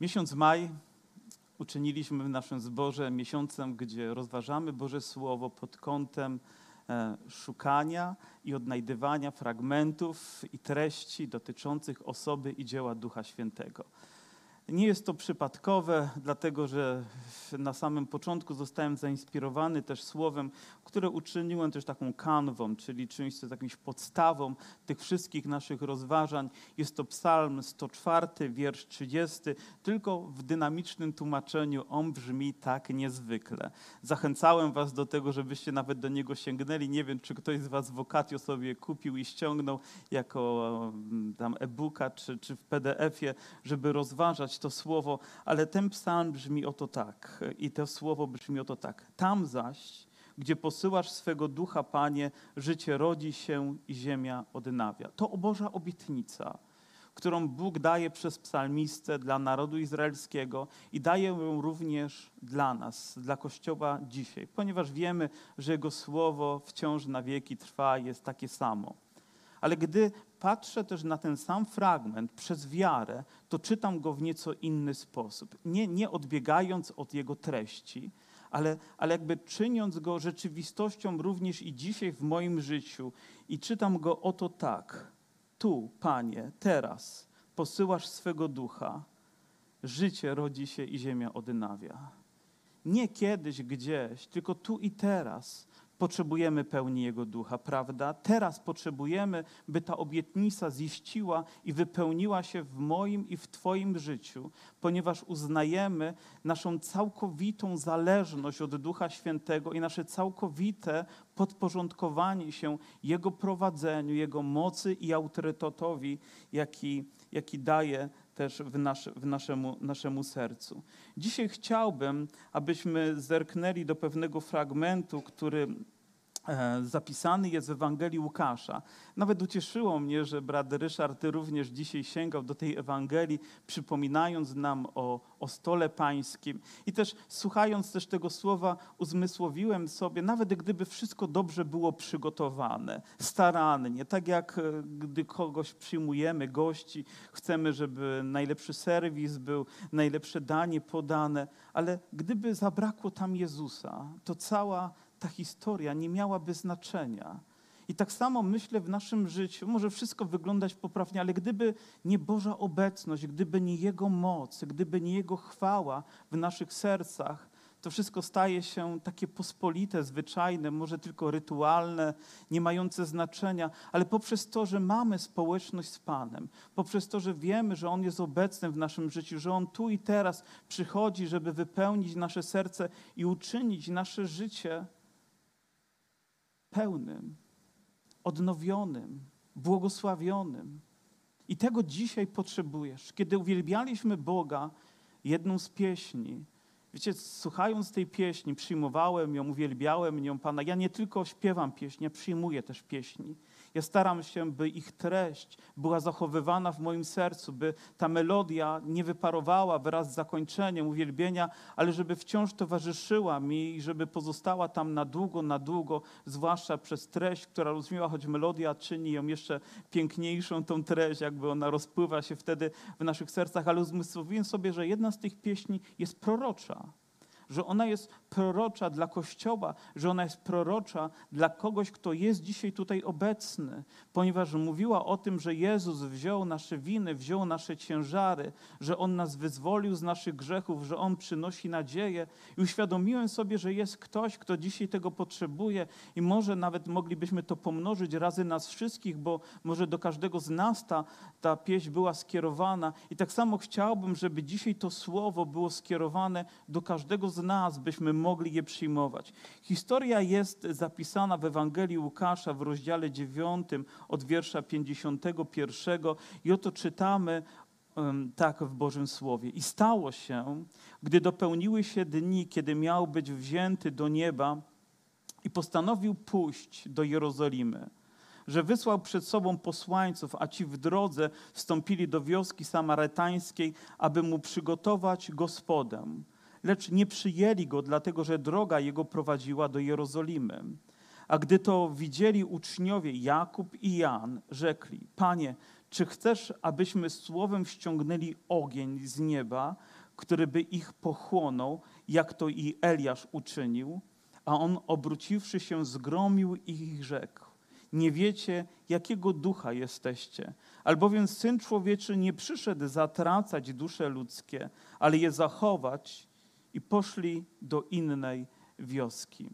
Miesiąc maj uczyniliśmy w naszym zborze miesiącem, gdzie rozważamy Boże Słowo pod kątem e, szukania i odnajdywania fragmentów i treści dotyczących osoby i dzieła Ducha Świętego. Nie jest to przypadkowe, dlatego że na samym początku zostałem zainspirowany też słowem, które uczyniłem też taką kanwą, czyli czymś, co jest jakąś podstawą tych wszystkich naszych rozważań. Jest to Psalm 104, wiersz 30, tylko w dynamicznym tłumaczeniu on brzmi tak niezwykle. Zachęcałem Was do tego, żebyście nawet do niego sięgnęli. Nie wiem, czy ktoś z Was wokatio sobie kupił i ściągnął jako mm, tam e-booka czy, czy w PDF-ie, żeby rozważać to słowo, ale ten psalm brzmi oto tak i to słowo brzmi oto tak. Tam zaś, gdzie posyłasz swego ducha, Panie, życie rodzi się i ziemia odnawia. To Boża obietnica, którą Bóg daje przez psalmistę dla narodu izraelskiego i daje ją również dla nas, dla Kościoła dzisiaj, ponieważ wiemy, że Jego słowo wciąż na wieki trwa, jest takie samo. Ale gdy patrzę też na ten sam fragment przez wiarę, to czytam go w nieco inny sposób. Nie, nie odbiegając od jego treści, ale, ale jakby czyniąc go rzeczywistością również i dzisiaj w moim życiu. I czytam go oto tak. Tu, Panie, teraz posyłasz swego ducha, życie rodzi się i ziemia odnawia. Nie kiedyś, gdzieś, tylko tu i teraz potrzebujemy pełni Jego ducha, prawda? Teraz potrzebujemy, by ta obietnica ziściła i wypełniła się w moim i w Twoim życiu, ponieważ uznajemy naszą całkowitą zależność od Ducha Świętego i nasze całkowite podporządkowanie się Jego prowadzeniu, Jego mocy i autorytetowi, jaki, jaki daje też w, nasz, w naszemu, naszemu sercu. Dzisiaj chciałbym, abyśmy zerknęli do pewnego fragmentu, który zapisany jest w Ewangelii Łukasza. Nawet ucieszyło mnie, że brat Ryszard również dzisiaj sięgał do tej Ewangelii, przypominając nam o, o stole pańskim. I też słuchając też tego słowa, uzmysłowiłem sobie, nawet gdyby wszystko dobrze było przygotowane, starannie, tak jak e, gdy kogoś przyjmujemy, gości, chcemy, żeby najlepszy serwis był, najlepsze danie podane, ale gdyby zabrakło tam Jezusa, to cała ta historia nie miałaby znaczenia. I tak samo myślę w naszym życiu, może wszystko wyglądać poprawnie, ale gdyby nie Boża obecność, gdyby nie Jego moc, gdyby nie Jego chwała w naszych sercach, to wszystko staje się takie pospolite, zwyczajne, może tylko rytualne, nie mające znaczenia, ale poprzez to, że mamy społeczność z Panem, poprzez to, że wiemy, że On jest obecny w naszym życiu, że On tu i teraz przychodzi, żeby wypełnić nasze serce i uczynić nasze życie pełnym, odnowionym, błogosławionym. I tego dzisiaj potrzebujesz. Kiedy uwielbialiśmy Boga, jedną z pieśni, wiecie, słuchając tej pieśni, przyjmowałem ją, uwielbiałem ją Pana. Ja nie tylko śpiewam pieśni, ja przyjmuję też pieśni. Ja staram się, by ich treść była zachowywana w moim sercu, by ta melodia nie wyparowała wraz z zakończeniem uwielbienia, ale żeby wciąż towarzyszyła mi i żeby pozostała tam na długo, na długo, zwłaszcza przez treść, która rozmiła, choć melodia czyni ją jeszcze piękniejszą, tą treść, jakby ona rozpływa się wtedy w naszych sercach, ale uzmysłowiłem sobie, że jedna z tych pieśni jest prorocza że ona jest prorocza dla Kościoła, że ona jest prorocza dla kogoś, kto jest dzisiaj tutaj obecny, ponieważ mówiła o tym, że Jezus wziął nasze winy, wziął nasze ciężary, że On nas wyzwolił z naszych grzechów, że On przynosi nadzieję. I uświadomiłem sobie, że jest ktoś, kto dzisiaj tego potrzebuje i może nawet moglibyśmy to pomnożyć razy nas wszystkich, bo może do każdego z nas ta, ta pieśń była skierowana. I tak samo chciałbym, żeby dzisiaj to słowo było skierowane do każdego z nas, byśmy mogli je przyjmować. Historia jest zapisana w Ewangelii Łukasza w rozdziale 9 od wiersza 51 i oto czytamy tak w Bożym Słowie. I stało się, gdy dopełniły się dni, kiedy miał być wzięty do nieba i postanowił pójść do Jerozolimy że wysłał przed sobą posłańców, a ci w drodze wstąpili do wioski samarytańskiej, aby mu przygotować gospodę lecz nie przyjęli go, dlatego że droga jego prowadziła do Jerozolimy. A gdy to widzieli uczniowie Jakub i Jan, rzekli: Panie, Czy chcesz, abyśmy słowem ściągnęli ogień z nieba, który by ich pochłonął, jak to i Eliasz uczynił? A on, obróciwszy się, zgromił ich rzekł: Nie wiecie, jakiego ducha jesteście, albowiem syn człowieczy nie przyszedł zatracać dusze ludzkie, ale je zachować, i poszli do innej wioski.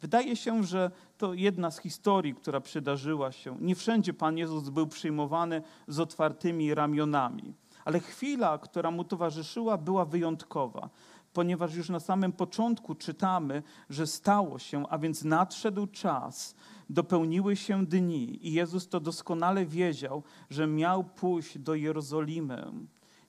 Wydaje się, że to jedna z historii, która przydarzyła się. Nie wszędzie Pan Jezus był przyjmowany z otwartymi ramionami, ale chwila, która mu towarzyszyła, była wyjątkowa, ponieważ już na samym początku czytamy, że stało się, a więc nadszedł czas, dopełniły się dni i Jezus to doskonale wiedział, że miał pójść do Jerozolimy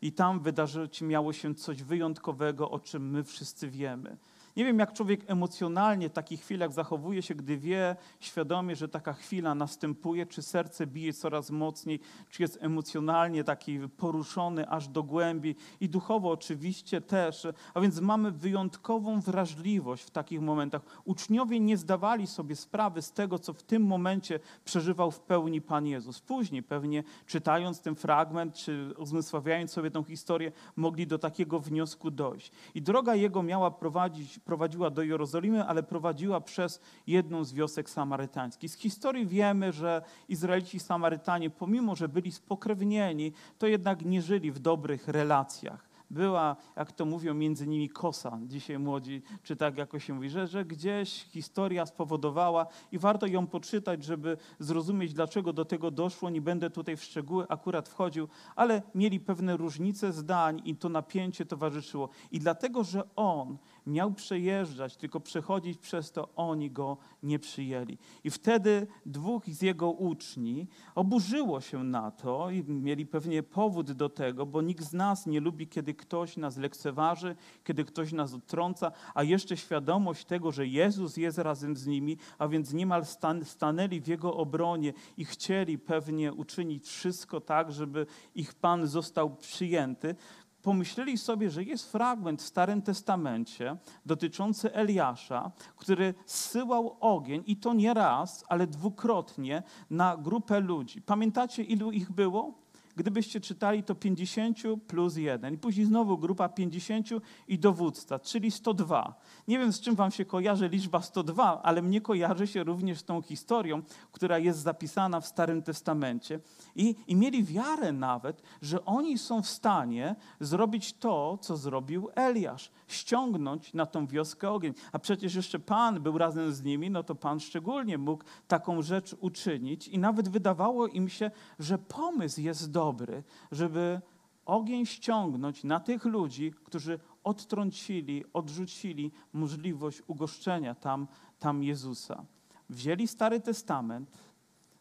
i tam wydarzyć miało się coś wyjątkowego, o czym my wszyscy wiemy. Nie wiem, jak człowiek emocjonalnie w takich chwilach zachowuje się, gdy wie świadomie, że taka chwila następuje, czy serce bije coraz mocniej, czy jest emocjonalnie taki poruszony aż do głębi i duchowo oczywiście też. A więc mamy wyjątkową wrażliwość w takich momentach. Uczniowie nie zdawali sobie sprawy z tego, co w tym momencie przeżywał w pełni Pan Jezus. Później pewnie czytając ten fragment, czy uzmysławiając sobie tę historię, mogli do takiego wniosku dojść. I droga Jego miała prowadzić prowadziła do Jerozolimy, ale prowadziła przez jedną z wiosek samarytańskich. Z historii wiemy, że Izraelici i Samarytanie, pomimo że byli spokrewnieni, to jednak nie żyli w dobrych relacjach była, jak to mówią, między nimi kosa. Dzisiaj młodzi, czy tak jakoś się mówi, że, że gdzieś historia spowodowała i warto ją poczytać, żeby zrozumieć, dlaczego do tego doszło. Nie będę tutaj w szczegóły akurat wchodził, ale mieli pewne różnice zdań i to napięcie towarzyszyło. I dlatego, że on miał przejeżdżać, tylko przechodzić przez to, oni go nie przyjęli. I wtedy dwóch z jego uczni oburzyło się na to i mieli pewnie powód do tego, bo nikt z nas nie lubi, kiedy ktoś nas lekceważy, kiedy ktoś nas odtrąca, a jeszcze świadomość tego, że Jezus jest razem z nimi, a więc niemal stan stanęli w Jego obronie i chcieli pewnie uczynić wszystko tak, żeby ich Pan został przyjęty, pomyśleli sobie, że jest fragment w Starym Testamencie dotyczący Eliasza, który zsyłał ogień i to nie raz, ale dwukrotnie na grupę ludzi. Pamiętacie, ilu ich było? Gdybyście czytali, to 50 plus 1. I później znowu grupa 50 i dowódca, czyli 102. Nie wiem, z czym wam się kojarzy liczba 102, ale mnie kojarzy się również z tą historią, która jest zapisana w Starym Testamencie. I, I mieli wiarę nawet, że oni są w stanie zrobić to, co zrobił Eliasz. Ściągnąć na tą wioskę ogień. A przecież jeszcze Pan był razem z nimi, no to Pan szczególnie mógł taką rzecz uczynić. I nawet wydawało im się, że pomysł jest dobry żeby ogień ściągnąć na tych ludzi, którzy odtrącili, odrzucili możliwość ugoszczenia tam, tam Jezusa. Wzięli Stary Testament,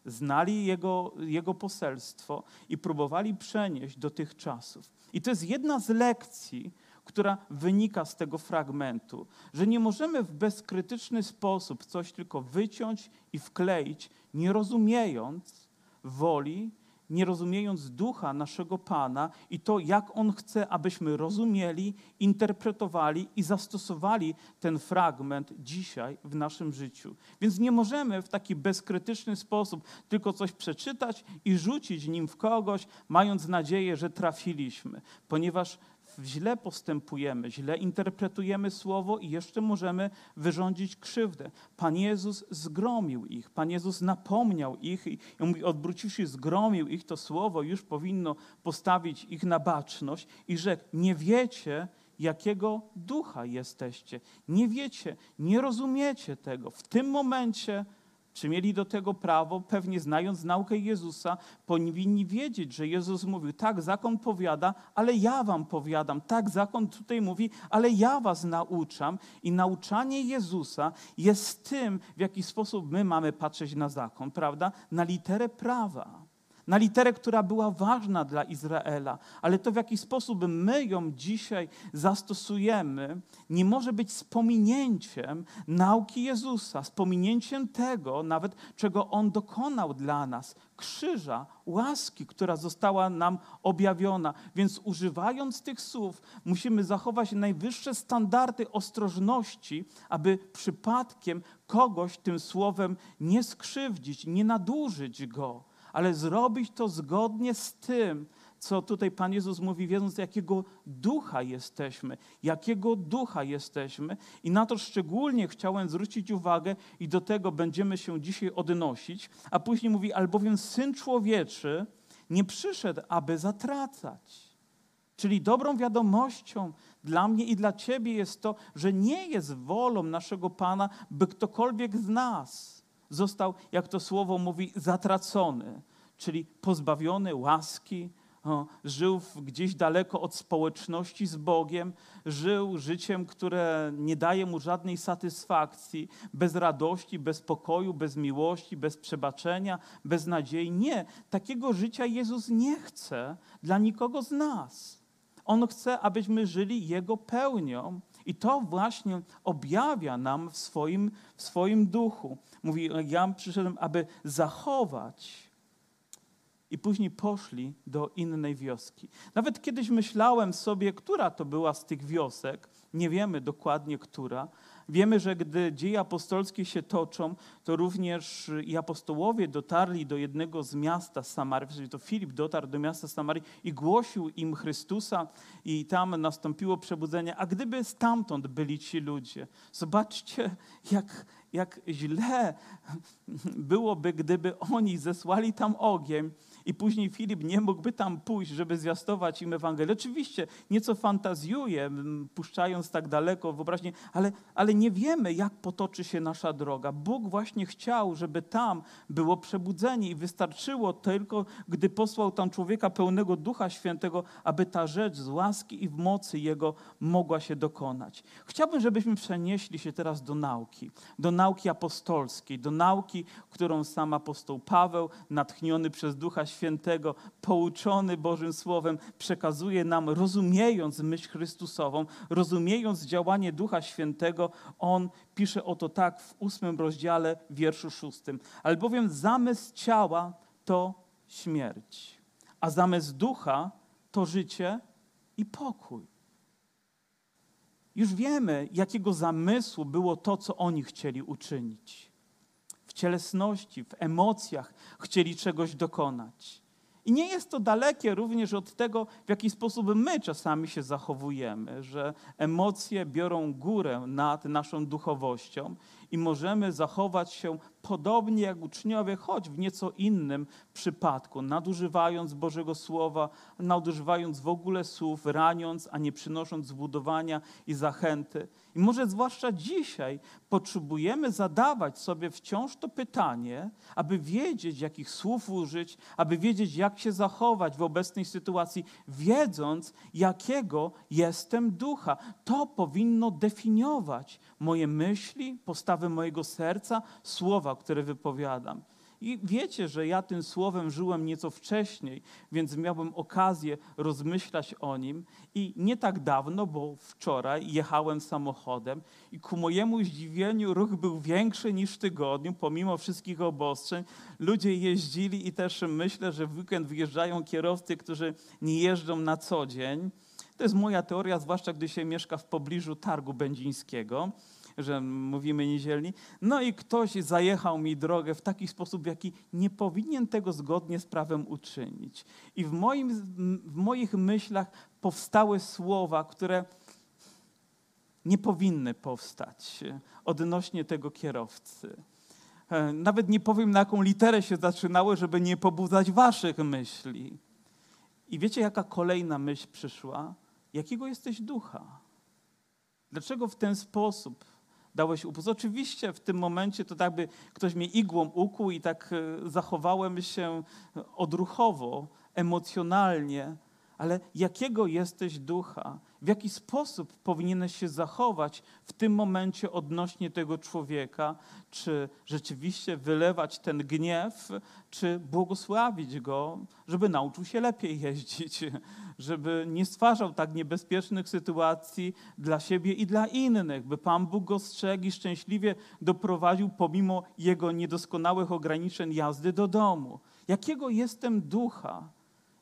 znali jego, jego poselstwo i próbowali przenieść do tych czasów. I to jest jedna z lekcji, która wynika z tego fragmentu, że nie możemy w bezkrytyczny sposób coś tylko wyciąć i wkleić, nie rozumiejąc woli nie rozumiejąc ducha naszego Pana i to, jak On chce, abyśmy rozumieli, interpretowali i zastosowali ten fragment dzisiaj w naszym życiu. Więc nie możemy w taki bezkrytyczny sposób tylko coś przeczytać i rzucić nim w kogoś, mając nadzieję, że trafiliśmy, ponieważ źle postępujemy, źle interpretujemy słowo i jeszcze możemy wyrządzić krzywdę. Pan Jezus zgromił ich, Pan Jezus napomniał ich i mówi, odwróciwszy, zgromił ich, to słowo już powinno postawić ich na baczność i rzekł, nie wiecie, jakiego ducha jesteście. Nie wiecie, nie rozumiecie tego. W tym momencie czy mieli do tego prawo? Pewnie znając naukę Jezusa, powinni wiedzieć, że Jezus mówił, tak, zakon powiada, ale ja wam powiadam. Tak, zakon tutaj mówi, ale ja was nauczam. I nauczanie Jezusa jest tym, w jaki sposób my mamy patrzeć na zakon, prawda? Na literę prawa na literę, która była ważna dla Izraela, ale to w jaki sposób my ją dzisiaj zastosujemy, nie może być spominięciem nauki Jezusa, spominięciem tego nawet, czego On dokonał dla nas, krzyża, łaski, która została nam objawiona. Więc używając tych słów, musimy zachować najwyższe standardy ostrożności, aby przypadkiem kogoś tym słowem nie skrzywdzić, nie nadużyć go ale zrobić to zgodnie z tym, co tutaj Pan Jezus mówi, wiedząc, jakiego ducha jesteśmy, jakiego ducha jesteśmy. I na to szczególnie chciałem zwrócić uwagę, i do tego będziemy się dzisiaj odnosić. A później mówi, albowiem syn człowieczy nie przyszedł, aby zatracać. Czyli dobrą wiadomością dla mnie i dla Ciebie jest to, że nie jest wolą naszego Pana, by ktokolwiek z nas został, jak to słowo mówi, zatracony, czyli pozbawiony łaski, o, żył gdzieś daleko od społeczności z Bogiem, żył życiem, które nie daje mu żadnej satysfakcji, bez radości, bez pokoju, bez miłości, bez przebaczenia, bez nadziei. Nie, takiego życia Jezus nie chce dla nikogo z nas. On chce, abyśmy żyli Jego pełnią. I to właśnie objawia nam w swoim, w swoim duchu. Mówi, ja przyszedłem, aby zachować. I później poszli do innej wioski. Nawet kiedyś myślałem sobie, która to była z tych wiosek. Nie wiemy dokładnie, która, Wiemy, że gdy dzieje apostolskie się toczą, to również i apostołowie dotarli do jednego z miasta Samarii, to Filip dotarł do miasta Samarii i głosił im Chrystusa i tam nastąpiło przebudzenie. A gdyby stamtąd byli ci ludzie, zobaczcie, jak, jak źle byłoby, gdyby oni zesłali tam ogień i później Filip nie mógłby tam pójść, żeby zwiastować im Ewangelię. Oczywiście nieco fantazjuje, puszczając tak daleko wyobraźnię, ale, ale nie wiemy, jak potoczy się nasza droga. Bóg właśnie chciał, żeby tam było przebudzenie i wystarczyło tylko, gdy posłał tam człowieka pełnego Ducha Świętego, aby ta rzecz z łaski i w mocy Jego mogła się dokonać. Chciałbym, żebyśmy przenieśli się teraz do nauki, do nauki apostolskiej, do nauki, którą sam apostoł Paweł, natchniony przez Ducha Świętego, pouczony Bożym Słowem, przekazuje nam, rozumiejąc myśl Chrystusową, rozumiejąc działanie Ducha Świętego, on pisze o to tak w ósmym rozdziale, wierszu szóstym. Albowiem zamysł ciała to śmierć, a zamysł ducha to życie i pokój. Już wiemy, jakiego zamysłu było to, co oni chcieli uczynić cielesności, w emocjach chcieli czegoś dokonać. I nie jest to dalekie również od tego, w jaki sposób my czasami się zachowujemy, że emocje biorą górę nad naszą duchowością i możemy zachować się podobnie jak uczniowie, choć w nieco innym przypadku, nadużywając Bożego Słowa, nadużywając w ogóle słów, raniąc, a nie przynosząc zbudowania i zachęty. I może zwłaszcza dzisiaj potrzebujemy zadawać sobie wciąż to pytanie, aby wiedzieć, jakich słów użyć, aby wiedzieć, jak się zachować w obecnej sytuacji, wiedząc, jakiego jestem ducha. To powinno definiować moje myśli, postawy mojego serca, słowa, które wypowiadam. I wiecie, że ja tym słowem żyłem nieco wcześniej, więc miałbym okazję rozmyślać o nim. I nie tak dawno, bo wczoraj jechałem samochodem i ku mojemu zdziwieniu ruch był większy niż w tygodniu, pomimo wszystkich obostrzeń. Ludzie jeździli i też myślę, że w weekend wyjeżdżają kierowcy, którzy nie jeżdżą na co dzień. To jest moja teoria, zwłaszcza gdy się mieszka w pobliżu targu będzińskiego że mówimy niedzielni. No i ktoś zajechał mi drogę w taki sposób, w jaki nie powinien tego zgodnie z prawem uczynić. I w, moim, w moich myślach powstały słowa, które nie powinny powstać odnośnie tego kierowcy. E, nawet nie powiem, na jaką literę się zaczynały, żeby nie pobudzać waszych myśli. I wiecie, jaka kolejna myśl przyszła? Jakiego jesteś ducha? Dlaczego w ten sposób dałeś upust. Oczywiście w tym momencie to tak by ktoś mnie igłą ukuł i tak e, zachowałem się odruchowo, emocjonalnie, ale jakiego jesteś ducha? W jaki sposób powinieneś się zachować w tym momencie odnośnie tego człowieka? Czy rzeczywiście wylewać ten gniew, czy błogosławić go, żeby nauczył się lepiej jeździć, żeby nie stwarzał tak niebezpiecznych sytuacji dla siebie i dla innych, by Pan Bóg go strzegł i szczęśliwie doprowadził pomimo jego niedoskonałych ograniczeń jazdy do domu. Jakiego jestem ducha?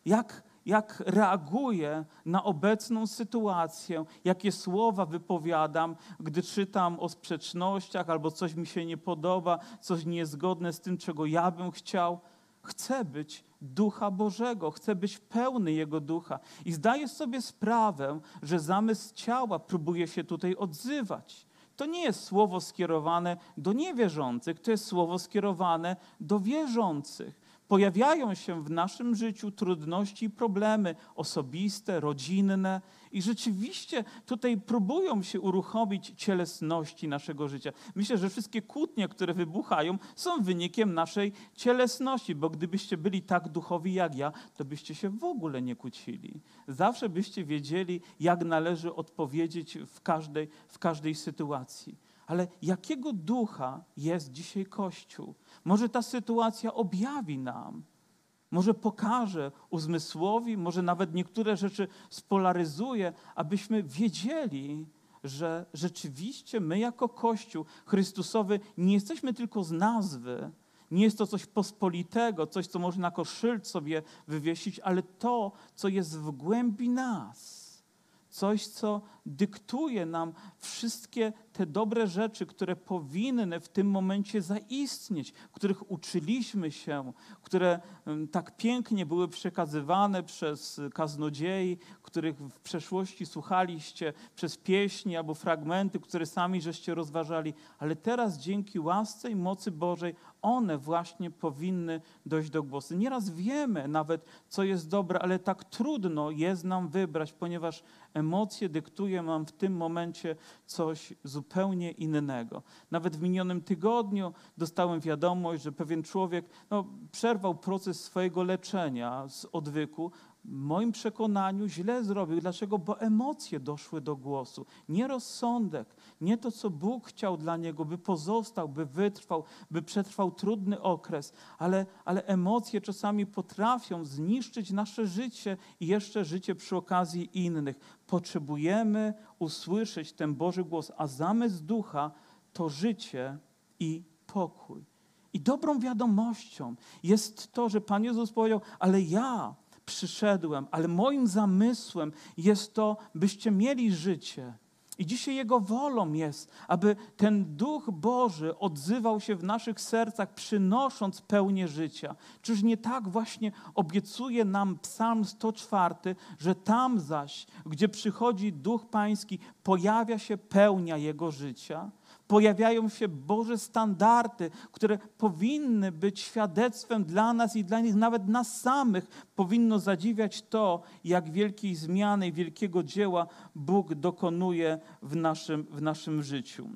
Jak jak reaguję na obecną sytuację, jakie słowa wypowiadam, gdy czytam o sprzecznościach albo coś mi się nie podoba, coś niezgodne z tym, czego ja bym chciał. chce być Ducha Bożego, chce być pełny Jego Ducha. I zdaje sobie sprawę, że zamysł ciała próbuje się tutaj odzywać. To nie jest słowo skierowane do niewierzących, to jest słowo skierowane do wierzących. Pojawiają się w naszym życiu trudności i problemy osobiste, rodzinne, i rzeczywiście tutaj próbują się uruchomić cielesności naszego życia. Myślę, że wszystkie kłótnie, które wybuchają, są wynikiem naszej cielesności, bo gdybyście byli tak duchowi jak ja, to byście się w ogóle nie kłócili. Zawsze byście wiedzieli, jak należy odpowiedzieć w każdej, w każdej sytuacji. Ale jakiego ducha jest dzisiaj Kościół? Może ta sytuacja objawi nam, może pokaże, uzmysłowi, może nawet niektóre rzeczy spolaryzuje, abyśmy wiedzieli, że rzeczywiście my jako Kościół Chrystusowy nie jesteśmy tylko z nazwy, nie jest to coś pospolitego, coś, co można jako szyld sobie wywiesić, ale to, co jest w głębi nas. Coś, co dyktuje nam wszystkie te dobre rzeczy, które powinny w tym momencie zaistnieć, których uczyliśmy się, które tak pięknie były przekazywane przez kaznodziei, których w przeszłości słuchaliście przez pieśni albo fragmenty, które sami żeście rozważali, ale teraz dzięki łasce i mocy Bożej one właśnie powinny dojść do głosu. Nieraz wiemy nawet, co jest dobre, ale tak trudno jest nam wybrać, ponieważ emocje dyktują nam w tym momencie coś zupełnie innego. Nawet w minionym tygodniu dostałem wiadomość, że pewien człowiek no, przerwał proces swojego leczenia z odwyku, w moim przekonaniu źle zrobił. Dlaczego? Bo emocje doszły do głosu. Nie rozsądek, nie to, co Bóg chciał dla niego, by pozostał, by wytrwał, by przetrwał trudny okres, ale, ale emocje czasami potrafią zniszczyć nasze życie i jeszcze życie przy okazji innych. Potrzebujemy usłyszeć ten Boży głos, a zamysł ducha to życie i pokój. I dobrą wiadomością jest to, że Pan Jezus powiedział, ale ja przyszedłem, ale moim zamysłem jest to, byście mieli życie. I dzisiaj Jego wolą jest, aby ten Duch Boży odzywał się w naszych sercach, przynosząc pełnię życia. Czyż nie tak właśnie obiecuje nam Psalm 104, że tam zaś, gdzie przychodzi Duch Pański, pojawia się pełnia Jego życia? Pojawiają się Boże standardy, które powinny być świadectwem dla nas i dla nich, nawet nas samych. Powinno zadziwiać to, jak wielkiej zmiany wielkiego dzieła Bóg dokonuje w naszym, w naszym życiu.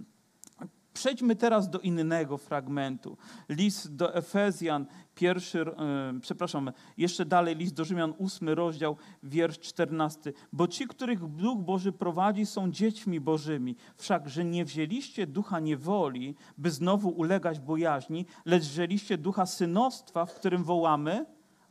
Przejdźmy teraz do innego fragmentu. List do Efezjan, pierwszy, e, przepraszam, jeszcze dalej list do Rzymian, ósmy rozdział, wiersz czternasty. Bo ci, których Duch Boży prowadzi, są dziećmi Bożymi. Wszakże nie wzięliście ducha niewoli, by znowu ulegać bojaźni, lecz wzięliście ducha synostwa, w którym wołamy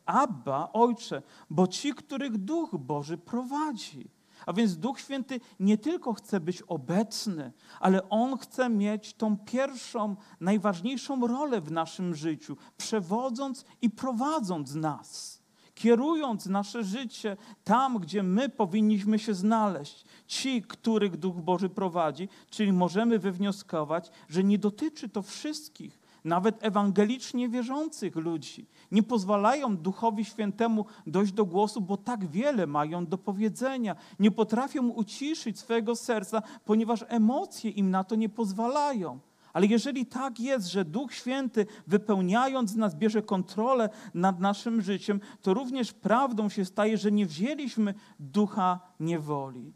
Abba, Ojcze, bo ci, których Duch Boży prowadzi. A więc Duch Święty nie tylko chce być obecny, ale On chce mieć tą pierwszą, najważniejszą rolę w naszym życiu, przewodząc i prowadząc nas, kierując nasze życie tam, gdzie my powinniśmy się znaleźć. Ci, których Duch Boży prowadzi, czyli możemy wywnioskować, że nie dotyczy to wszystkich, nawet ewangelicznie wierzących ludzi. Nie pozwalają Duchowi Świętemu dojść do głosu, bo tak wiele mają do powiedzenia. Nie potrafią uciszyć swojego serca, ponieważ emocje im na to nie pozwalają. Ale jeżeli tak jest, że Duch Święty wypełniając nas bierze kontrolę nad naszym życiem, to również prawdą się staje, że nie wzięliśmy ducha niewoli.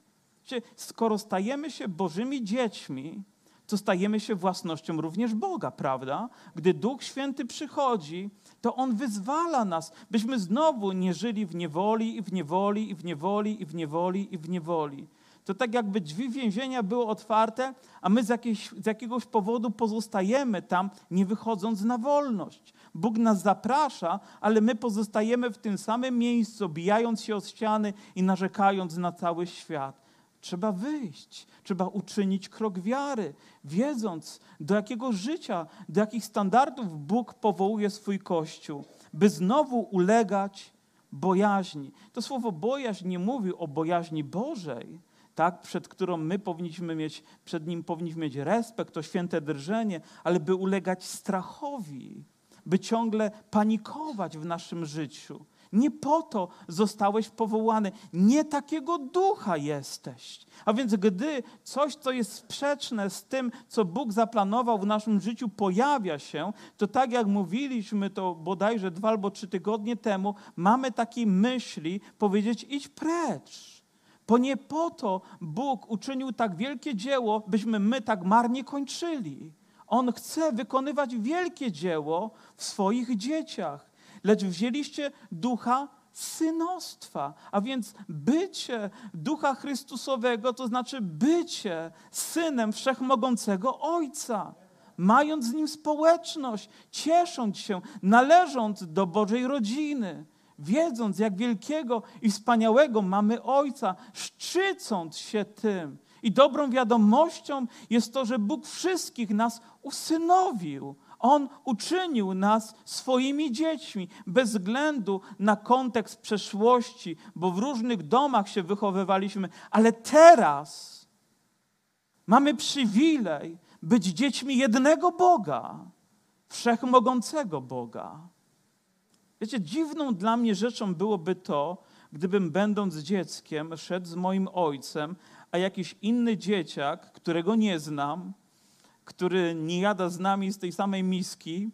Skoro stajemy się Bożymi dziećmi, to stajemy się własnością również Boga, prawda? Gdy Duch Święty przychodzi, to On wyzwala nas, byśmy znowu nie żyli w niewoli i w niewoli i w niewoli i w niewoli i w niewoli. To tak jakby drzwi więzienia były otwarte, a my z, jakiejś, z jakiegoś powodu pozostajemy tam, nie wychodząc na wolność. Bóg nas zaprasza, ale my pozostajemy w tym samym miejscu, bijając się o ściany i narzekając na cały świat. Trzeba wyjść, trzeba uczynić krok wiary, wiedząc, do jakiego życia, do jakich standardów Bóg powołuje swój Kościół, by znowu ulegać bojaźni. To słowo bojaźń nie mówi o bojaźni Bożej, tak, przed którą my powinniśmy mieć, przed nim powinniśmy mieć respekt, to święte drżenie, ale by ulegać strachowi, by ciągle panikować w naszym życiu. Nie po to zostałeś powołany, nie takiego ducha jesteś. A więc gdy coś, co jest sprzeczne z tym, co Bóg zaplanował w naszym życiu, pojawia się, to tak jak mówiliśmy to bodajże dwa albo trzy tygodnie temu, mamy takie myśli powiedzieć idź precz. Bo nie po to Bóg uczynił tak wielkie dzieło, byśmy my tak marnie kończyli. On chce wykonywać wielkie dzieło w swoich dzieciach. Lecz wzięliście ducha synostwa, a więc bycie ducha Chrystusowego, to znaczy bycie synem wszechmogącego Ojca mając z nim społeczność, ciesząc się, należąc do Bożej rodziny wiedząc, jak wielkiego i wspaniałego mamy Ojca, szczycąc się tym. I dobrą wiadomością jest to, że Bóg wszystkich nas usynowił. On uczynił nas swoimi dziećmi, bez względu na kontekst przeszłości, bo w różnych domach się wychowywaliśmy, ale teraz mamy przywilej być dziećmi jednego Boga, wszechmogącego Boga. Wiecie, dziwną dla mnie rzeczą byłoby to, gdybym będąc dzieckiem szedł z moim ojcem, a jakiś inny dzieciak, którego nie znam, który nie jada z nami z tej samej miski,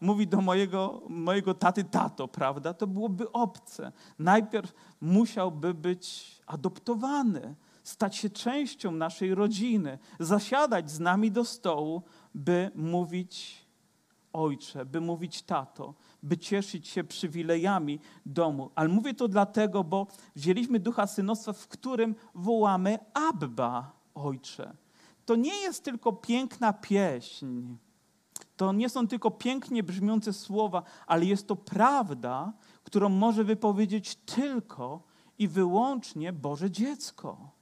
mówi do mojego, mojego taty tato, prawda? To byłoby obce. Najpierw musiałby być adoptowany, stać się częścią naszej rodziny, zasiadać z nami do stołu, by mówić ojcze, by mówić tato by cieszyć się przywilejami domu. Ale mówię to dlatego, bo wzięliśmy ducha synostwa, w którym wołamy Abba, Ojcze. To nie jest tylko piękna pieśń, to nie są tylko pięknie brzmiące słowa, ale jest to prawda, którą może wypowiedzieć tylko i wyłącznie Boże dziecko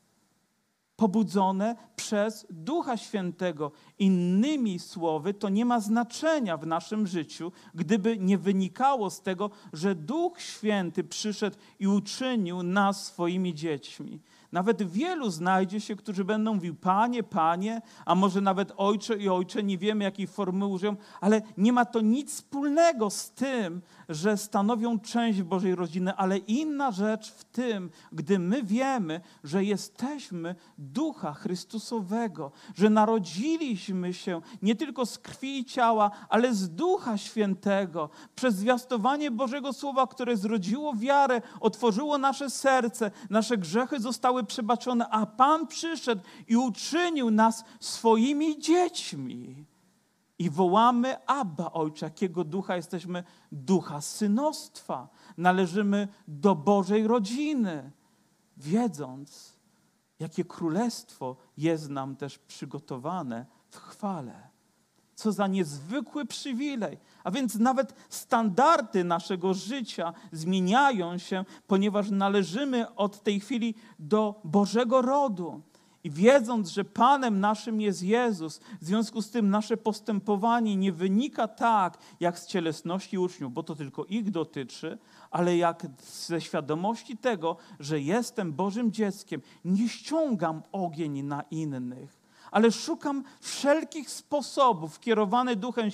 pobudzone przez Ducha Świętego. Innymi słowy, to nie ma znaczenia w naszym życiu, gdyby nie wynikało z tego, że Duch Święty przyszedł i uczynił nas swoimi dziećmi. Nawet wielu znajdzie się, którzy będą mówił, panie, panie, a może nawet ojcze i ojcze, nie wiemy jakiej formy użyją, ale nie ma to nic wspólnego z tym, że stanowią część Bożej rodziny, ale inna rzecz w tym, gdy my wiemy, że jesteśmy ducha Chrystusowego, że narodziliśmy się nie tylko z krwi i ciała, ale z ducha świętego, przez zwiastowanie Bożego Słowa, które zrodziło wiarę, otworzyło nasze serce, nasze grzechy zostały przebaczone, a Pan przyszedł i uczynił nas swoimi dziećmi. I wołamy Abba, Ojcze, jakiego ducha jesteśmy? Ducha synostwa. Należymy do Bożej rodziny, wiedząc, jakie królestwo jest nam też przygotowane w chwale. Co za niezwykły przywilej. A więc nawet standardy naszego życia zmieniają się, ponieważ należymy od tej chwili do Bożego rodu. I wiedząc, że Panem naszym jest Jezus, w związku z tym nasze postępowanie nie wynika tak, jak z cielesności uczniów, bo to tylko ich dotyczy, ale jak ze świadomości tego, że jestem Bożym dzieckiem, nie ściągam ogień na innych, ale szukam wszelkich sposobów kierowany Duchem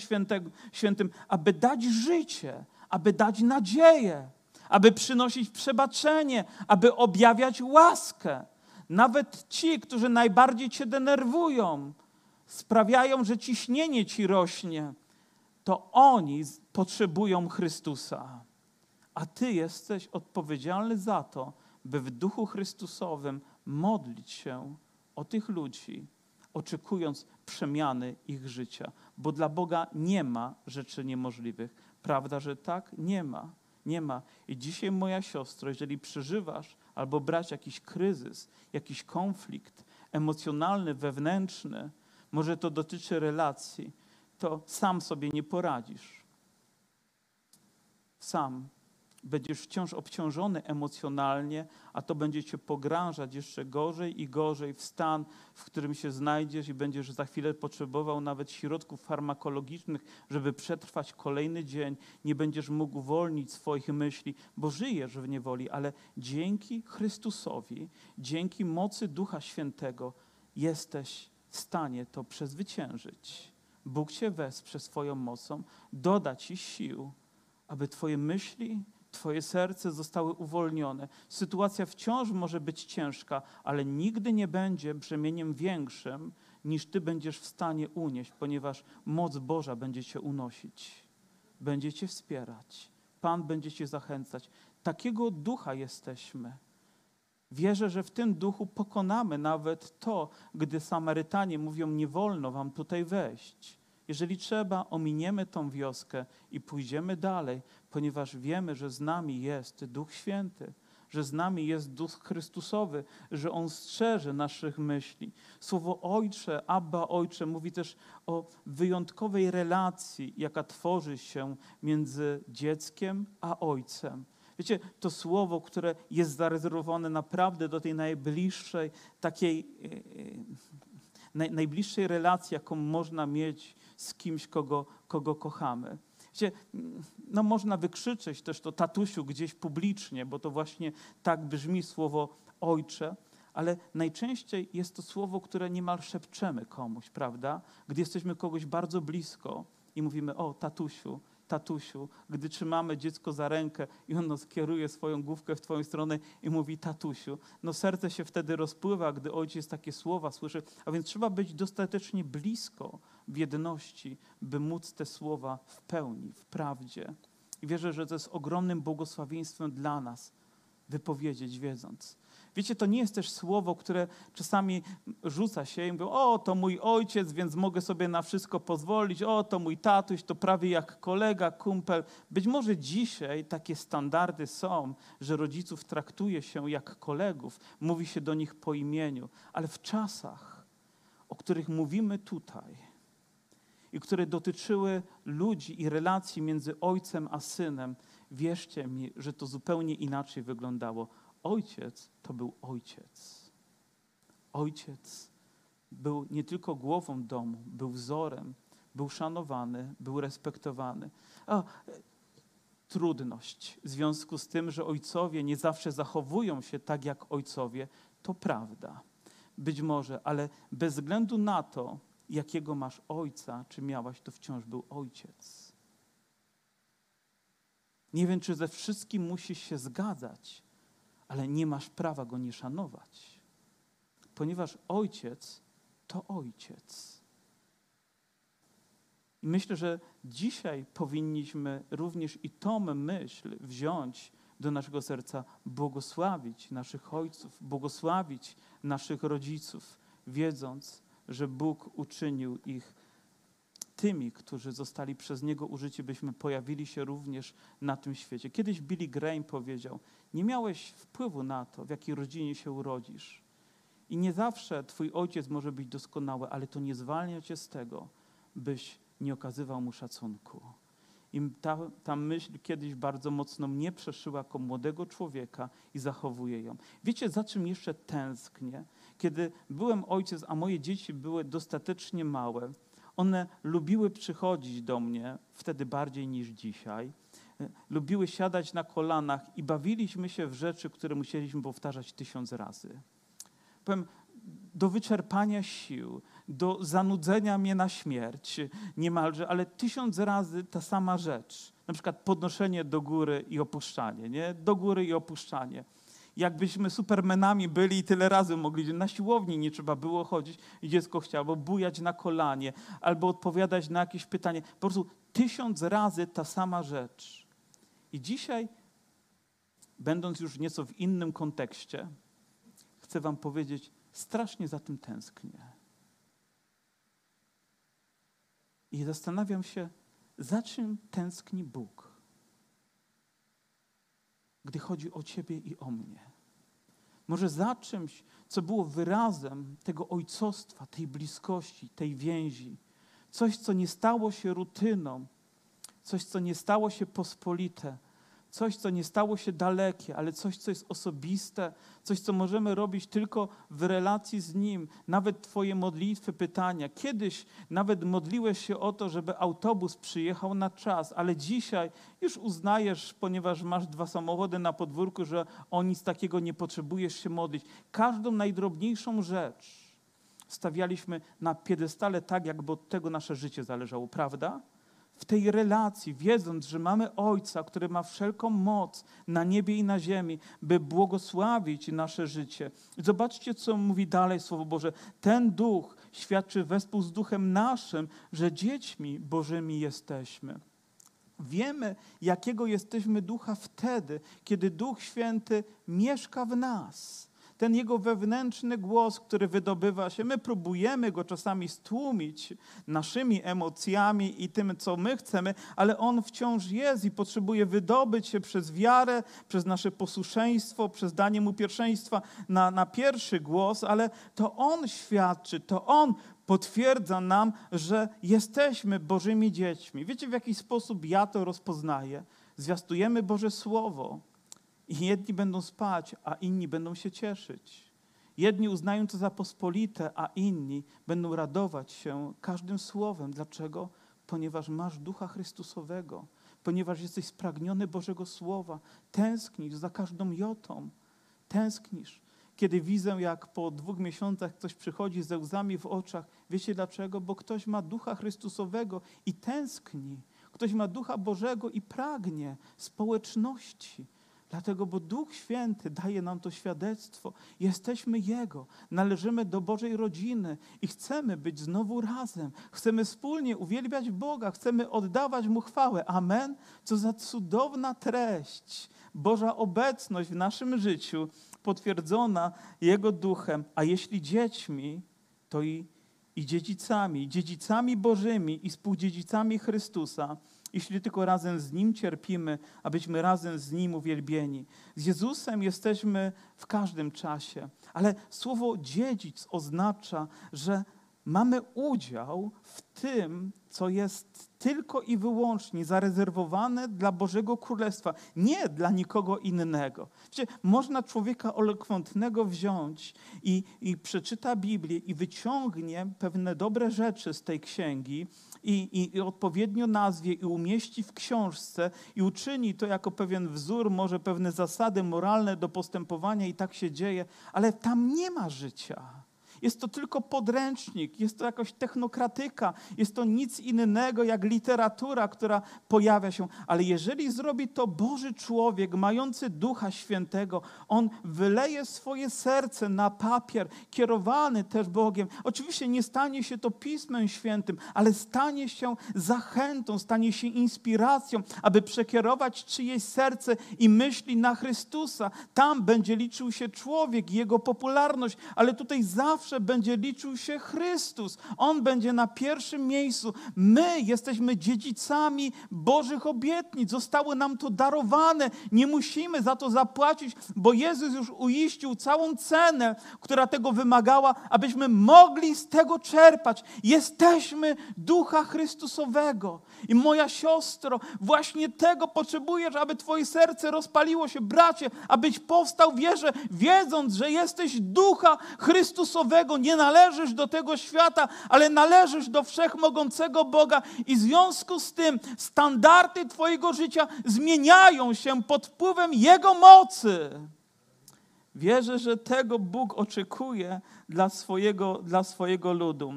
Świętym, aby dać życie, aby dać nadzieję, aby przynosić przebaczenie, aby objawiać łaskę. Nawet ci, którzy najbardziej cię denerwują, sprawiają, że ciśnienie ci rośnie, to oni potrzebują Chrystusa. A ty jesteś odpowiedzialny za to, by w duchu Chrystusowym modlić się o tych ludzi, oczekując przemiany ich życia. Bo dla Boga nie ma rzeczy niemożliwych. Prawda, że tak? Nie ma. Nie ma. I dzisiaj, moja siostro, jeżeli przeżywasz albo brać jakiś kryzys, jakiś konflikt emocjonalny, wewnętrzny, może to dotyczy relacji, to sam sobie nie poradzisz. Sam będziesz wciąż obciążony emocjonalnie, a to będzie cię pogrążać jeszcze gorzej i gorzej w stan, w którym się znajdziesz i będziesz za chwilę potrzebował nawet środków farmakologicznych, żeby przetrwać kolejny dzień. Nie będziesz mógł uwolnić swoich myśli, bo żyjesz w niewoli, ale dzięki Chrystusowi, dzięki mocy Ducha Świętego jesteś w stanie to przezwyciężyć Bóg Cię wesprze swoją mocą, doda Ci sił, aby Twoje myśli, Twoje serce zostały uwolnione. Sytuacja wciąż może być ciężka, ale nigdy nie będzie brzemieniem większym, niż Ty będziesz w stanie unieść, ponieważ moc Boża będzie Cię unosić, będzie Cię wspierać. Pan będzie Cię zachęcać. Takiego ducha jesteśmy. Wierzę, że w tym duchu pokonamy nawet to, gdy Samarytanie mówią: Nie wolno wam tutaj wejść. Jeżeli trzeba, ominiemy tą wioskę i pójdziemy dalej, ponieważ wiemy, że z nami jest Duch Święty, że z nami jest Duch Chrystusowy, że On strzeże naszych myśli. Słowo Ojcze, Abba Ojcze mówi też o wyjątkowej relacji, jaka tworzy się między dzieckiem a Ojcem. Wiecie, to słowo, które jest zarezerwowane naprawdę do tej najbliższej, takiej e, e, naj, najbliższej relacji, jaką można mieć z kimś, kogo, kogo kochamy. Wiecie, no można wykrzyczeć też to tatusiu gdzieś publicznie, bo to właśnie tak brzmi słowo ojcze, ale najczęściej jest to słowo, które niemal szepczemy komuś, prawda? Gdy jesteśmy kogoś bardzo blisko i mówimy, o tatusiu, tatusiu, gdy trzymamy dziecko za rękę i ono skieruje swoją główkę w twoją stronę i mówi tatusiu, no serce się wtedy rozpływa, gdy ojciec takie słowa słyszy, a więc trzeba być dostatecznie blisko w jedności, by móc te słowa w pełni, w prawdzie. I wierzę, że to jest ogromnym błogosławieństwem dla nas wypowiedzieć, wiedząc, Wiecie, to nie jest też słowo, które czasami rzuca się i mówi, o, to mój ojciec, więc mogę sobie na wszystko pozwolić, o, to mój tatuś, to prawie jak kolega, kumpel. Być może dzisiaj takie standardy są, że rodziców traktuje się jak kolegów, mówi się do nich po imieniu, ale w czasach, o których mówimy tutaj i które dotyczyły ludzi i relacji między ojcem a synem, wierzcie mi, że to zupełnie inaczej wyglądało. Ojciec to był ojciec. Ojciec był nie tylko głową domu, był wzorem, był szanowany, był respektowany. A, trudność w związku z tym, że ojcowie nie zawsze zachowują się tak jak ojcowie, to prawda. Być może, ale bez względu na to, jakiego masz ojca, czy miałaś, to wciąż był ojciec. Nie wiem, czy ze wszystkim musisz się zgadzać, ale nie masz prawa go nie szanować, ponieważ ojciec to ojciec. I myślę, że dzisiaj powinniśmy również i tą myśl wziąć do naszego serca, błogosławić naszych ojców, błogosławić naszych rodziców, wiedząc, że Bóg uczynił ich tymi, którzy zostali przez Niego użyci, byśmy pojawili się również na tym świecie. Kiedyś Billy Graham powiedział: Nie miałeś wpływu na to, w jakiej rodzinie się urodzisz. I nie zawsze Twój ojciec może być doskonały, ale to nie zwalnia Cię z tego, byś nie okazywał mu szacunku. I ta, ta myśl kiedyś bardzo mocno mnie przeszyła jako młodego człowieka i zachowuję ją. Wiecie, za czym jeszcze tęsknię? Kiedy byłem ojciec, a moje dzieci były dostatecznie małe, one lubiły przychodzić do mnie wtedy bardziej niż dzisiaj. E, lubiły siadać na kolanach i bawiliśmy się w rzeczy, które musieliśmy powtarzać tysiąc razy. Powiem, do wyczerpania sił, do zanudzenia mnie na śmierć niemalże, ale tysiąc razy ta sama rzecz. Na przykład podnoszenie do góry i opuszczanie, nie? Do góry i opuszczanie jakbyśmy supermenami byli i tyle razy mogli. Na siłowni nie trzeba było chodzić i dziecko chciało bujać na kolanie albo odpowiadać na jakieś pytanie. Po prostu tysiąc razy ta sama rzecz. I dzisiaj, będąc już nieco w innym kontekście, chcę Wam powiedzieć, strasznie za tym tęsknię. I zastanawiam się, za czym tęskni Bóg? Gdy chodzi o Ciebie i o mnie. Może za czymś, co było wyrazem tego ojcostwa, tej bliskości, tej więzi. Coś, co nie stało się rutyną, coś, co nie stało się pospolite, coś, co nie stało się dalekie, ale coś, co jest osobiste, coś, co możemy robić tylko w relacji z Nim. Nawet Twoje modlitwy, pytania. Kiedyś nawet modliłeś się o to, żeby autobus przyjechał na czas, ale dzisiaj już uznajesz, ponieważ masz dwa samochody na podwórku, że o nic takiego nie potrzebujesz się modlić. Każdą najdrobniejszą rzecz stawialiśmy na piedestale tak, jakby od tego nasze życie zależało, prawda? W tej relacji, wiedząc, że mamy Ojca, który ma wszelką moc na niebie i na ziemi, by błogosławić nasze życie. Zobaczcie, co mówi dalej Słowo Boże. Ten duch świadczy wespół z duchem naszym, że dziećmi Bożymi jesteśmy. Wiemy, jakiego jesteśmy ducha wtedy, kiedy Duch Święty mieszka w nas ten jego wewnętrzny głos, który wydobywa się, my próbujemy go czasami stłumić naszymi emocjami i tym, co my chcemy, ale on wciąż jest i potrzebuje wydobyć się przez wiarę, przez nasze posłuszeństwo, przez danie mu pierwszeństwa na, na pierwszy głos, ale to on świadczy, to on potwierdza nam, że jesteśmy Bożymi dziećmi. Wiecie, w jaki sposób ja to rozpoznaję? Zwiastujemy Boże Słowo i jedni będą spać, a inni będą się cieszyć. Jedni uznają to za pospolite, a inni będą radować się każdym słowem. Dlaczego? Ponieważ masz ducha Chrystusowego, ponieważ jesteś spragniony Bożego Słowa, tęsknisz za każdą jotą, tęsknisz. Kiedy widzę, jak po dwóch miesiącach ktoś przychodzi ze łzami w oczach, wiecie dlaczego? Bo ktoś ma ducha Chrystusowego i tęskni. Ktoś ma ducha Bożego i pragnie społeczności Dlatego, bo Duch Święty daje nam to świadectwo. Jesteśmy Jego, należymy do Bożej rodziny i chcemy być znowu razem. Chcemy wspólnie uwielbiać Boga, chcemy oddawać Mu chwałę. Amen. Co za cudowna treść. Boża obecność w naszym życiu, potwierdzona Jego duchem, a jeśli dziećmi, to i, i dziedzicami, dziedzicami Bożymi i współdziedzicami Chrystusa jeśli tylko razem z Nim cierpimy, abyśmy razem z Nim uwielbieni. Z Jezusem jesteśmy w każdym czasie, ale słowo dziedzic oznacza, że mamy udział w tym, co jest tylko i wyłącznie zarezerwowane dla Bożego Królestwa, nie dla nikogo innego. Wiecie, można człowieka elokwentnego wziąć i, i przeczyta Biblię i wyciągnie pewne dobre rzeczy z tej księgi i, i, i odpowiednio nazwie i umieści w książce i uczyni to jako pewien wzór, może pewne zasady moralne do postępowania i tak się dzieje, ale tam nie ma życia. Jest to tylko podręcznik, jest to jakaś technokratyka, jest to nic innego jak literatura, która pojawia się. Ale jeżeli zrobi to Boży człowiek, mający Ducha Świętego, on wyleje swoje serce na papier, kierowany też Bogiem. Oczywiście nie stanie się to Pismem Świętym, ale stanie się zachętą, stanie się inspiracją, aby przekierować czyjeś serce i myśli na Chrystusa. Tam będzie liczył się człowiek, jego popularność, ale tutaj zawsze zawsze będzie liczył się Chrystus. On będzie na pierwszym miejscu. My jesteśmy dziedzicami Bożych obietnic. Zostało nam to darowane. Nie musimy za to zapłacić, bo Jezus już uiścił całą cenę, która tego wymagała, abyśmy mogli z tego czerpać. Jesteśmy Ducha Chrystusowego. I moja siostro, właśnie tego potrzebujesz, aby Twoje serce rozpaliło się, bracie, abyś powstał wierze, wiedząc, że jesteś Ducha Chrystusowego nie należysz do tego świata, ale należysz do wszechmogącego Boga i w związku z tym standardy Twojego życia zmieniają się pod wpływem Jego mocy. Wierzę, że tego Bóg oczekuje dla swojego, dla swojego ludu.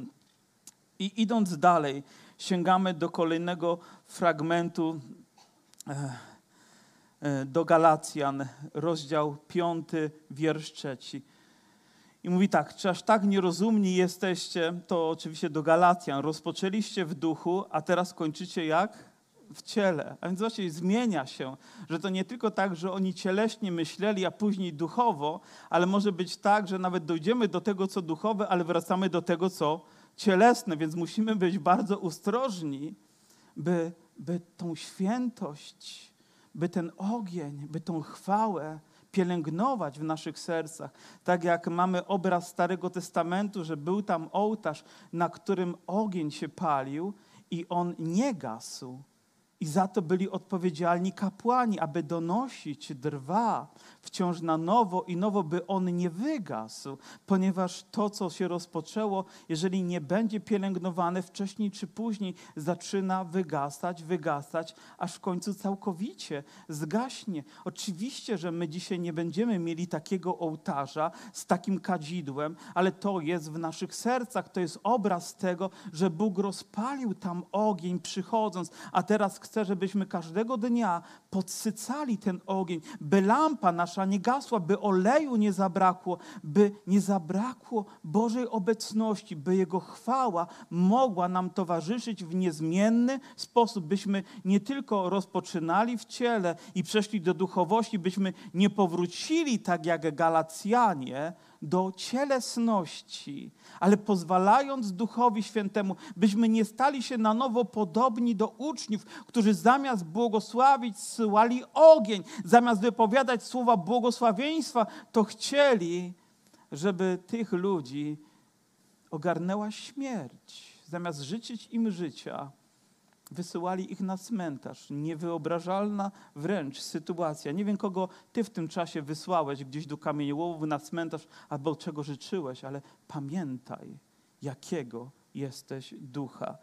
I idąc dalej, sięgamy do kolejnego fragmentu e, e, do Galacjan, rozdział 5, wiersz 3. I mówi tak, czy aż tak nierozumni jesteście, to oczywiście do Galacjan, rozpoczęliście w duchu, a teraz kończycie jak? W ciele. A więc zobaczcie, zmienia się, że to nie tylko tak, że oni cieleśnie myśleli, a później duchowo, ale może być tak, że nawet dojdziemy do tego, co duchowe, ale wracamy do tego, co cielesne, więc musimy być bardzo ostrożni, by, by tą świętość, by ten ogień, by tą chwałę, pielęgnować w naszych sercach. Tak jak mamy obraz Starego Testamentu, że był tam ołtarz, na którym ogień się palił i on nie gasł. I za to byli odpowiedzialni kapłani, aby donosić drwa wciąż na nowo i nowo, by on nie wygasł, ponieważ to, co się rozpoczęło, jeżeli nie będzie pielęgnowane wcześniej czy później, zaczyna wygasać, wygasać, aż w końcu całkowicie zgaśnie. Oczywiście, że my dzisiaj nie będziemy mieli takiego ołtarza z takim kadzidłem, ale to jest w naszych sercach, to jest obraz tego, że Bóg rozpalił tam ogień przychodząc, a teraz chce, żebyśmy każdego dnia podsycali ten ogień, by lampa nasza nie gasła, by oleju nie zabrakło, by nie zabrakło Bożej obecności, by Jego chwała mogła nam towarzyszyć w niezmienny sposób, byśmy nie tylko rozpoczynali w ciele i przeszli do duchowości, byśmy nie powrócili tak jak Galacjanie, do cielesności, ale pozwalając Duchowi Świętemu, byśmy nie stali się na nowo podobni do uczniów, którzy zamiast błogosławić syłali ogień, zamiast wypowiadać słowa błogosławieństwa, to chcieli, żeby tych ludzi ogarnęła śmierć. Zamiast życzyć im życia, wysyłali ich na cmentarz. Niewyobrażalna wręcz sytuacja. Nie wiem, kogo ty w tym czasie wysłałeś gdzieś do kamieniołowów na cmentarz albo czego życzyłeś, ale pamiętaj, jakiego jesteś ducha.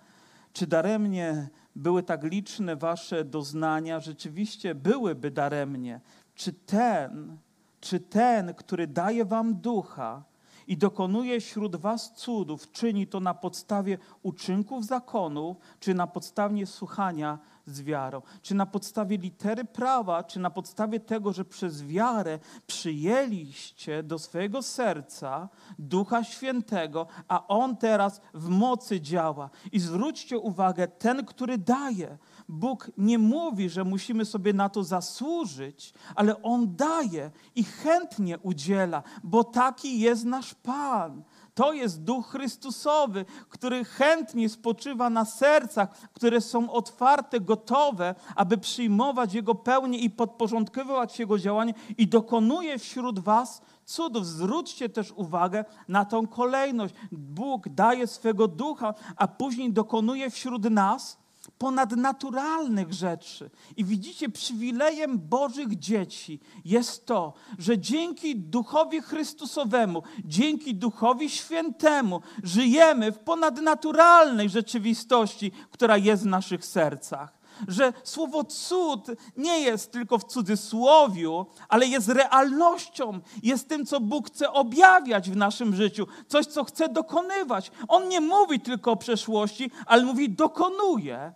Czy daremnie były tak liczne wasze doznania? Rzeczywiście byłyby daremnie. Czy ten, czy ten, który daje wam ducha, i dokonuje wśród was cudów, czyni to na podstawie uczynków zakonu, czy na podstawie słuchania z wiarą, czy na podstawie litery prawa, czy na podstawie tego, że przez wiarę przyjęliście do swojego serca Ducha Świętego, a On teraz w mocy działa. I zwróćcie uwagę, ten, który daje, Bóg nie mówi, że musimy sobie na to zasłużyć, ale On daje i chętnie udziela, bo taki jest nasz Pan. To jest Duch Chrystusowy, który chętnie spoczywa na sercach, które są otwarte, gotowe, aby przyjmować Jego pełnię i podporządkowywać Jego działanie i dokonuje wśród Was cudów. Zwróćcie też uwagę na tą kolejność. Bóg daje swego ducha, a później dokonuje wśród nas ponadnaturalnych rzeczy. I widzicie, przywilejem Bożych dzieci jest to, że dzięki Duchowi Chrystusowemu, dzięki Duchowi Świętemu żyjemy w ponadnaturalnej rzeczywistości, która jest w naszych sercach że słowo cud nie jest tylko w cudzysłowiu, ale jest realnością, jest tym, co Bóg chce objawiać w naszym życiu, coś, co chce dokonywać. On nie mówi tylko o przeszłości, ale mówi dokonuje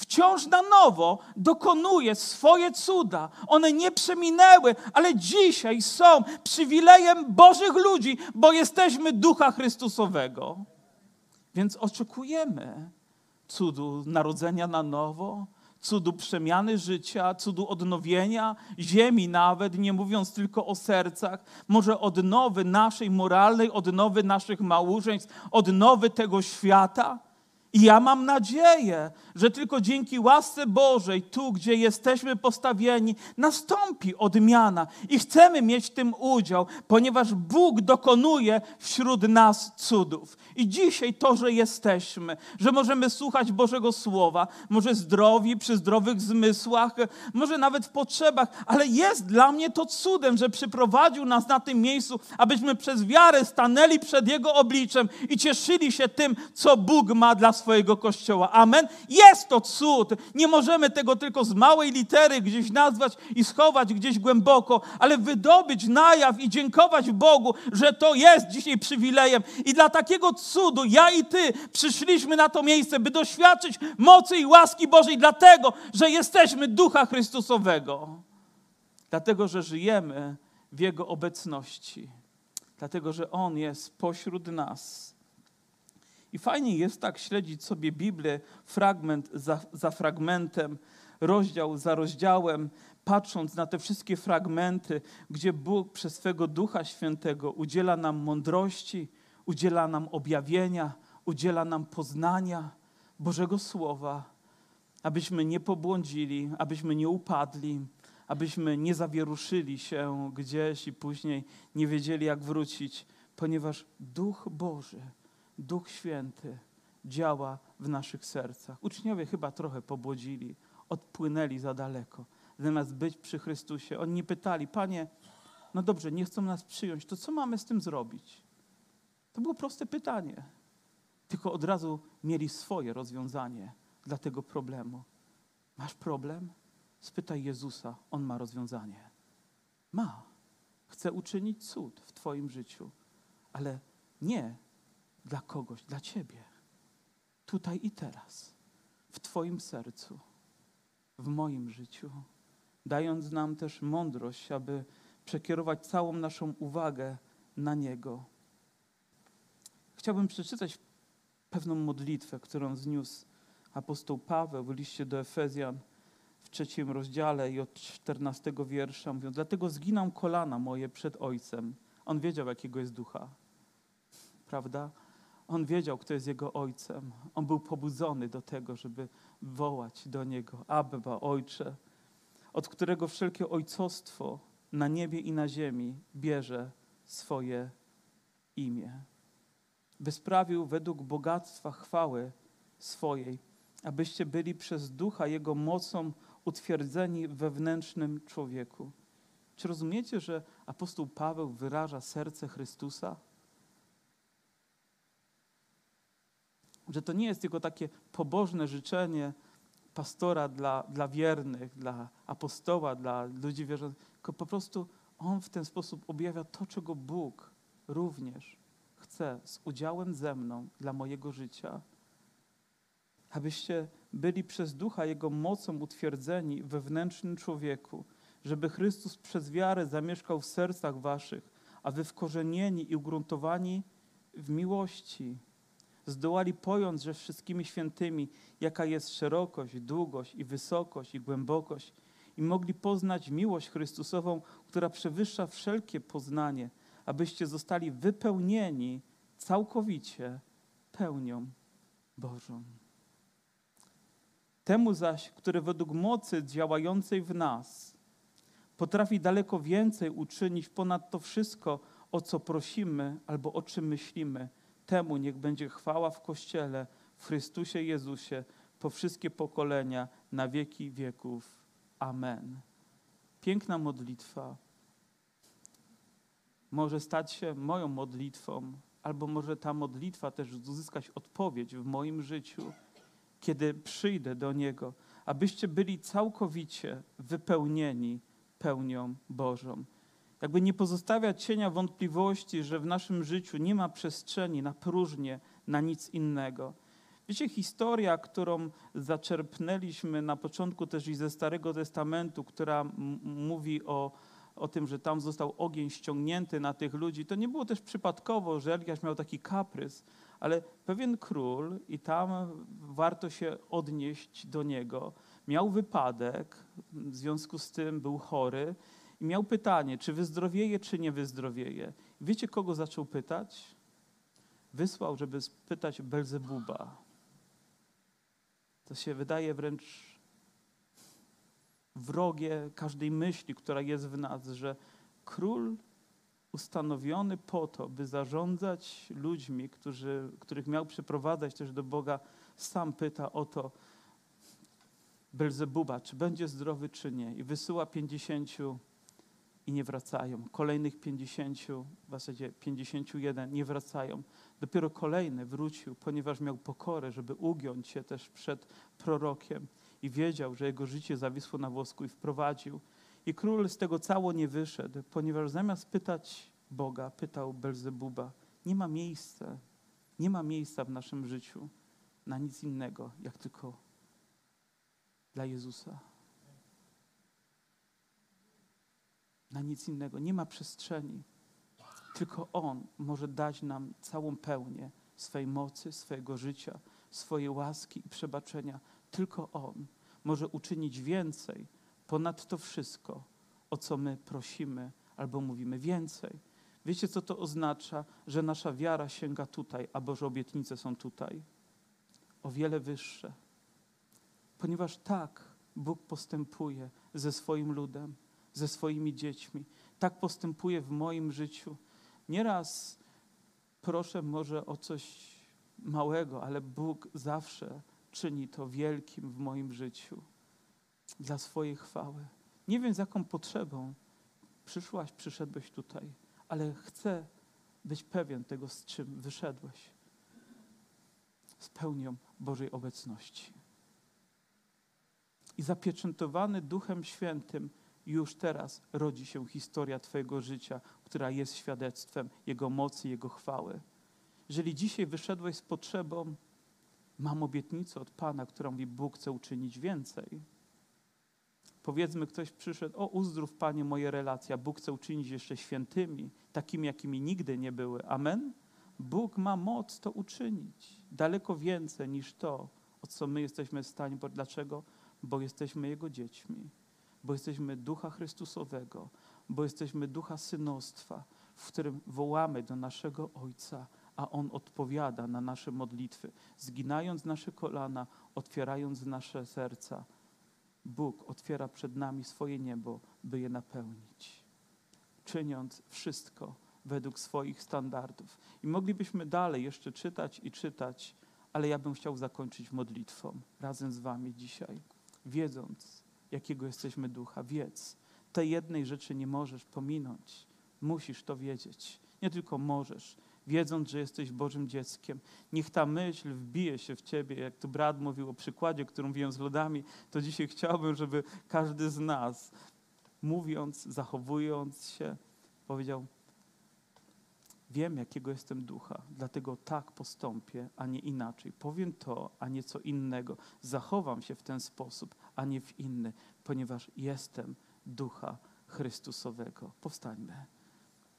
wciąż na nowo dokonuje swoje cuda. One nie przeminęły, ale dzisiaj są przywilejem Bożych ludzi, bo jesteśmy Ducha Chrystusowego. Więc oczekujemy cudu narodzenia na nowo, cudu przemiany życia, cudu odnowienia ziemi nawet, nie mówiąc tylko o sercach, może odnowy naszej moralnej, odnowy naszych małżeństw, odnowy tego świata. I ja mam nadzieję, że tylko dzięki łasce Bożej, tu gdzie jesteśmy postawieni, nastąpi odmiana i chcemy mieć w tym udział, ponieważ Bóg dokonuje wśród nas cudów. I dzisiaj to, że jesteśmy, że możemy słuchać Bożego Słowa, może zdrowi, przy zdrowych zmysłach, może nawet w potrzebach, ale jest dla mnie to cudem, że przyprowadził nas na tym miejscu, abyśmy przez wiarę stanęli przed Jego obliczem i cieszyli się tym, co Bóg ma dla swojego Kościoła. Amen. Jest to cud. Nie możemy tego tylko z małej litery gdzieś nazwać i schować gdzieś głęboko, ale wydobyć na jaw i dziękować Bogu, że to jest dzisiaj przywilejem. I dla takiego cudu ja i Ty przyszliśmy na to miejsce, by doświadczyć mocy i łaski Bożej, dlatego, że jesteśmy Ducha Chrystusowego. Dlatego, że żyjemy w Jego obecności. Dlatego, że On jest pośród nas. I fajnie jest tak śledzić sobie Biblię fragment za, za fragmentem, rozdział za rozdziałem, patrząc na te wszystkie fragmenty, gdzie Bóg przez swego Ducha Świętego udziela nam mądrości, udziela nam objawienia, udziela nam poznania Bożego Słowa, abyśmy nie pobłądzili, abyśmy nie upadli, abyśmy nie zawieruszyli się gdzieś i później nie wiedzieli, jak wrócić, ponieważ Duch Boży Duch Święty działa w naszych sercach. Uczniowie chyba trochę pobłodzili. odpłynęli za daleko. Zamiast być przy Chrystusie, oni nie pytali, Panie, no dobrze, nie chcą nas przyjąć, to co mamy z tym zrobić? To było proste pytanie. Tylko od razu mieli swoje rozwiązanie dla tego problemu. Masz problem? Spytaj Jezusa, on ma rozwiązanie. Ma. Chce uczynić cud w Twoim życiu, ale nie dla kogoś, dla Ciebie. Tutaj i teraz, w Twoim sercu, w moim życiu, dając nam też mądrość, aby przekierować całą naszą uwagę na Niego. Chciałbym przeczytać pewną modlitwę, którą zniósł apostoł Paweł w liście do Efezjan w trzecim rozdziale i od czternastego wiersza, mówiąc, dlatego zginam kolana moje przed Ojcem. On wiedział, jakiego jest ducha, prawda? On wiedział, kto jest jego Ojcem. On był pobudzony do tego, żeby wołać do Niego, Abba, Ojcze, od którego wszelkie ojcostwo na niebie i na ziemi bierze swoje imię. By sprawił według bogactwa chwały swojej, abyście byli przez ducha Jego mocą utwierdzeni wewnętrznym człowieku. Czy rozumiecie, że apostoł Paweł wyraża serce Chrystusa? Że to nie jest tylko takie pobożne życzenie pastora dla, dla wiernych, dla apostoła, dla ludzi wierzących, tylko po prostu on w ten sposób objawia to, czego Bóg również chce z udziałem ze mną dla mojego życia abyście byli przez ducha Jego mocą utwierdzeni wewnętrznym człowieku, żeby Chrystus przez wiarę zamieszkał w sercach waszych, a wy wkorzenieni i ugruntowani w miłości zdołali pojąć ze wszystkimi świętymi, jaka jest szerokość, długość i wysokość i głębokość i mogli poznać miłość Chrystusową, która przewyższa wszelkie poznanie, abyście zostali wypełnieni całkowicie pełnią Bożą. Temu zaś, który według mocy działającej w nas potrafi daleko więcej uczynić ponad to wszystko, o co prosimy albo o czym myślimy, temu niech będzie chwała w Kościele, w Chrystusie Jezusie, po wszystkie pokolenia, na wieki wieków. Amen. Piękna modlitwa może stać się moją modlitwą, albo może ta modlitwa też uzyskać odpowiedź w moim życiu kiedy przyjdę do Niego, abyście byli całkowicie wypełnieni pełnią Bożą. Jakby nie pozostawiać cienia wątpliwości, że w naszym życiu nie ma przestrzeni na próżnię, na nic innego. Wiecie, historia, którą zaczerpnęliśmy na początku też i ze Starego Testamentu, która mówi o, o tym, że tam został ogień ściągnięty na tych ludzi, to nie było też przypadkowo, że Eliasz miał taki kaprys, ale pewien król, i tam warto się odnieść do niego, miał wypadek, w związku z tym był chory i miał pytanie, czy wyzdrowieje, czy nie wyzdrowieje. Wiecie, kogo zaczął pytać? Wysłał, żeby spytać Belzebuba. To się wydaje wręcz wrogie każdej myśli, która jest w nas, że król ustanowiony po to, by zarządzać ludźmi, którzy, których miał przyprowadzać też do Boga, sam pyta o to Belzebuba, czy będzie zdrowy, czy nie. I wysyła pięćdziesięciu i nie wracają. Kolejnych pięćdziesięciu, w zasadzie pięćdziesięciu jeden nie wracają. Dopiero kolejny wrócił, ponieważ miał pokorę, żeby ugiąć się też przed prorokiem i wiedział, że jego życie zawisło na włosku i wprowadził i król z tego cało nie wyszedł, ponieważ zamiast pytać Boga, pytał Belzebuba. Nie ma miejsca, nie ma miejsca w naszym życiu na nic innego, jak tylko dla Jezusa. Na nic innego. Nie ma przestrzeni. Tylko On może dać nam całą pełnię swej mocy, swojego życia, swojej łaski i przebaczenia. Tylko On może uczynić więcej ponad to wszystko, o co my prosimy albo mówimy więcej. Wiecie, co to oznacza? Że nasza wiara sięga tutaj, a Boże obietnice są tutaj. O wiele wyższe. Ponieważ tak Bóg postępuje ze swoim ludem, ze swoimi dziećmi. Tak postępuje w moim życiu. Nieraz proszę może o coś małego, ale Bóg zawsze czyni to wielkim w moim życiu. dla swojej chwały. Nie wiem, z jaką potrzebą przyszłaś, przyszedłeś tutaj, ale chcę być pewien tego, z czym wyszedłeś. Z pełnią Bożej obecności. I zapieczętowany Duchem Świętym już teraz rodzi się historia Twojego życia, która jest świadectwem Jego mocy, Jego chwały. Jeżeli dzisiaj wyszedłeś z potrzebą, mam obietnicę od Pana, która mówi: Bóg chce uczynić więcej. Powiedzmy, ktoś przyszedł, o uzdrów Panie moje relacje, Bóg chce uczynić jeszcze świętymi, takimi, jakimi nigdy nie były. Amen? Bóg ma moc to uczynić. Daleko więcej niż to, o co my jesteśmy w stanie. Bo dlaczego? Bo jesteśmy Jego dziećmi, bo jesteśmy Ducha Chrystusowego, bo jesteśmy Ducha Synostwa, w którym wołamy do naszego Ojca, a On odpowiada na nasze modlitwy, zginając nasze kolana, otwierając nasze serca. Bóg otwiera przed nami swoje niebo, by je napełnić, czyniąc wszystko według swoich standardów. I moglibyśmy dalej jeszcze czytać i czytać, ale ja bym chciał zakończyć modlitwą razem z Wami dzisiaj, wiedząc, jakiego jesteśmy ducha. Wiedz, tej jednej rzeczy nie możesz pominąć. Musisz to wiedzieć. Nie tylko możesz, wiedząc, że jesteś Bożym dzieckiem. Niech ta myśl wbije się w ciebie, jak tu brat mówił o przykładzie, którym mówiłem z lodami, to dzisiaj chciałbym, żeby każdy z nas, mówiąc, zachowując się, powiedział: Wiem, jakiego jestem ducha, dlatego tak postąpię, a nie inaczej. Powiem to, a nie co innego. Zachowam się w ten sposób, a nie w inny, ponieważ jestem ducha Chrystusowego. Powstańmy.